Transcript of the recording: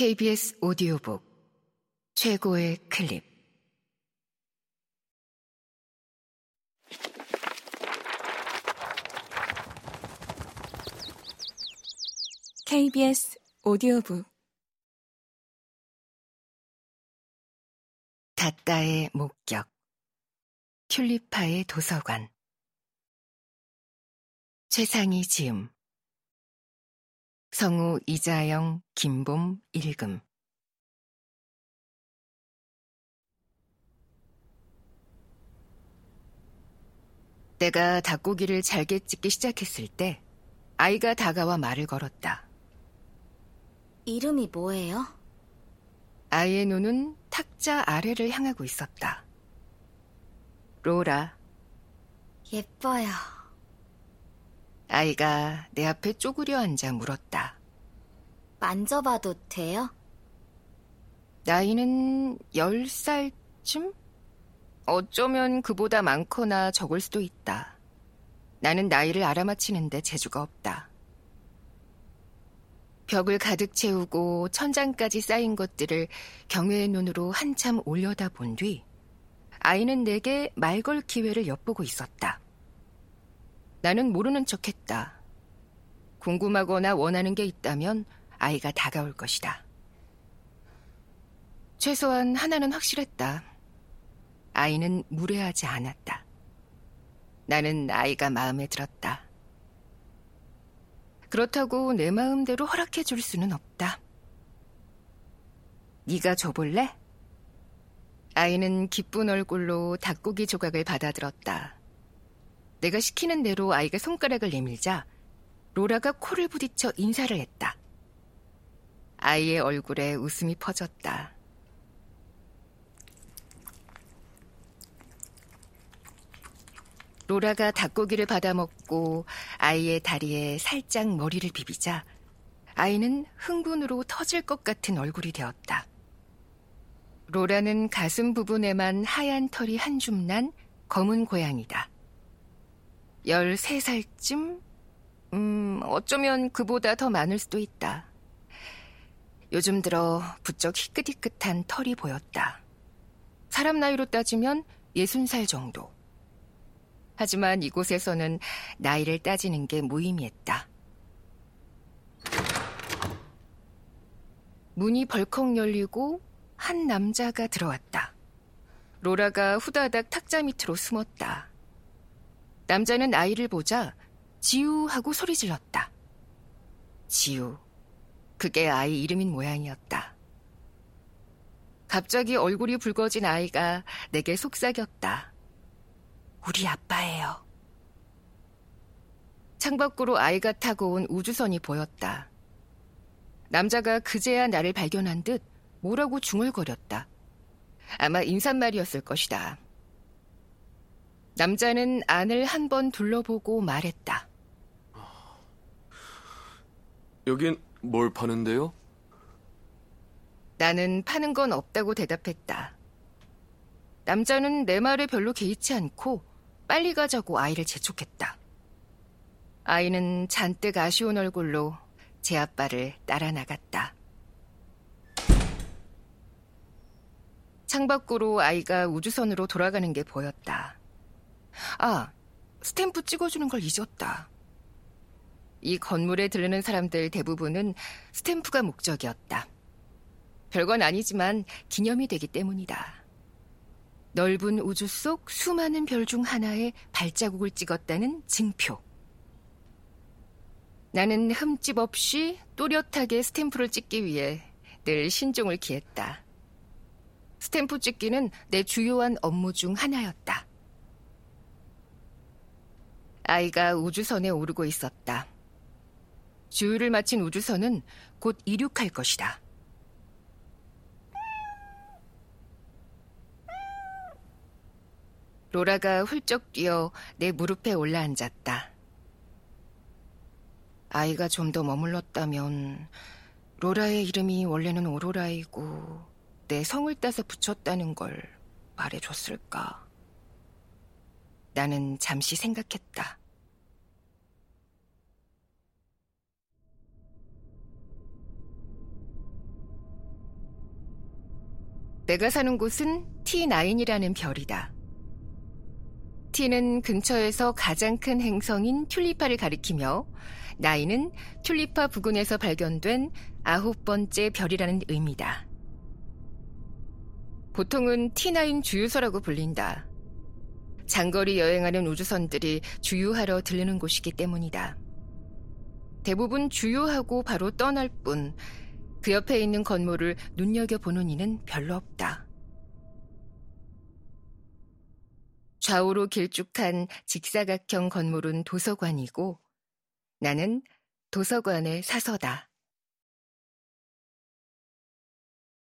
KBS 오디오북 최고의 클립. KBS 오디오북. 다따의 목격. 튤리파의 도서관. 최상희 지음 성우 이자영 김봄 읽음 내가 닭고기를 잘게 찢기 시작했을 때 아이가 다가와 말을 걸었다. 이름이 뭐예요? 아이의 눈은 탁자 아래를 향하고 있었다. 로라, 예뻐요. 아이가 내 앞에 쪼그려 앉아 물었다. 만져봐도 돼요? 나이는 10살쯤? 어쩌면 그보다 많거나 적을 수도 있다. 나는 나이를 알아맞히는데 재주가 없다. 벽을 가득 채우고 천장까지 쌓인 것들을 경외의 눈으로 한참 올려다 본 뒤 아이는 내게 말 걸 기회를 엿보고 있었다. 나는 모르는 척 했다. 궁금하거나 원하는 게 있다면 아이가 다가올 것이다. 최소한 하나는 확실했다. 아이는 무례하지 않았다. 나는 아이가 마음에 들었다. 그렇다고 내 마음대로 허락해 줄 수는 없다. 네가 줘볼래? 아이는 기쁜 얼굴로 닭고기 조각을 받아들었다. 내가 시키는 대로 아이가 손가락을 내밀자 로라가 코를 부딪혀 인사를 했다. 아이의 얼굴에 웃음이 퍼졌다. 로라가 닭고기를 받아먹고 아이의 다리에 살짝 머리를 비비자 아이는 흥분으로 터질 것 같은 얼굴이 되었다. 로라는 가슴 부분에만 하얀 털이 한 줌 난 검은 고양이다. 13살쯤? 음, 어쩌면 그보다 더 많을 수도 있다. 요즘 들어 부쩍 희끗희끗한 털이 보였다. 사람 나이로 따지면 60살 정도. 하지만 이곳에서는 나이를 따지는 게 무의미했다. 문이 벌컥 열리고 한 남자가 들어왔다. 로라가 후다닥 탁자 밑으로 숨었다. 남자는 아이를 보자 지우 하고 소리 질렀다. 지우. 그게 아이 이름인 모양이었다. 갑자기 얼굴이 붉어진 아이가 내게 속삭였다. 우리 아빠예요. 창밖으로 아이가 타고 온 우주선이 보였다. 남자가 그제야 나를 발견한 듯 뭐라고 중얼거렸다. 아마 인사말이었을 것이다. 남자는 안을 한 번 둘러보고 말했다. 여긴 뭘 파는데요? 나는 파는 건 없다고 대답했다. 남자는 내 말에 별로 개의치 않고 빨리 가자고 아이를 재촉했다. 아이는 잔뜩 아쉬운 얼굴로 제 아빠를 따라 나갔다. 창밖으로 아이가 우주선으로 돌아가는 게 보였다. 아, 스탬프 찍어주는 걸 잊었다. 이 건물에 들르는 사람들 대부분은 스탬프가 목적이었다. 별건 아니지만 기념이 되기 때문이다. 넓은 우주 속 수많은 별 중 하나에 발자국을 찍었다는 증표. 나는 흠집 없이 또렷하게 스탬프를 찍기 위해 늘 신중을 기했다. 스탬프 찍기는 내 주요한 업무 중 하나였다. 아이가 우주선에 오르고 있었다. 주유를 마친 우주선은 곧 이륙할 것이다. 로라가 훌쩍 뛰어 내 무릎에 올라앉았다. 아이가 좀 더 머물렀다면 로라의 이름이 원래는 오로라이고 내 성을 따서 붙였다는 걸 말해줬을까? 나는 잠시 생각했다. 내가 사는 곳은 T9이라는 별이다. T는 근처에서 가장 큰 행성인 튤리파를 가리키며 나이는 튤리파 부근에서 발견된 아홉 번째 별이라는 의미다. 보통은 T9 주유소라고 불린다. 장거리 여행하는 우주선들이 주유하러 들르는 곳이기 때문이다. 대부분 주유하고 바로 떠날 뿐, 그 옆에 있는 건물을 눈여겨보는 이는 별로 없다. 좌우로 길쭉한 직사각형 건물은 도서관이고, 나는 도서관의 사서다.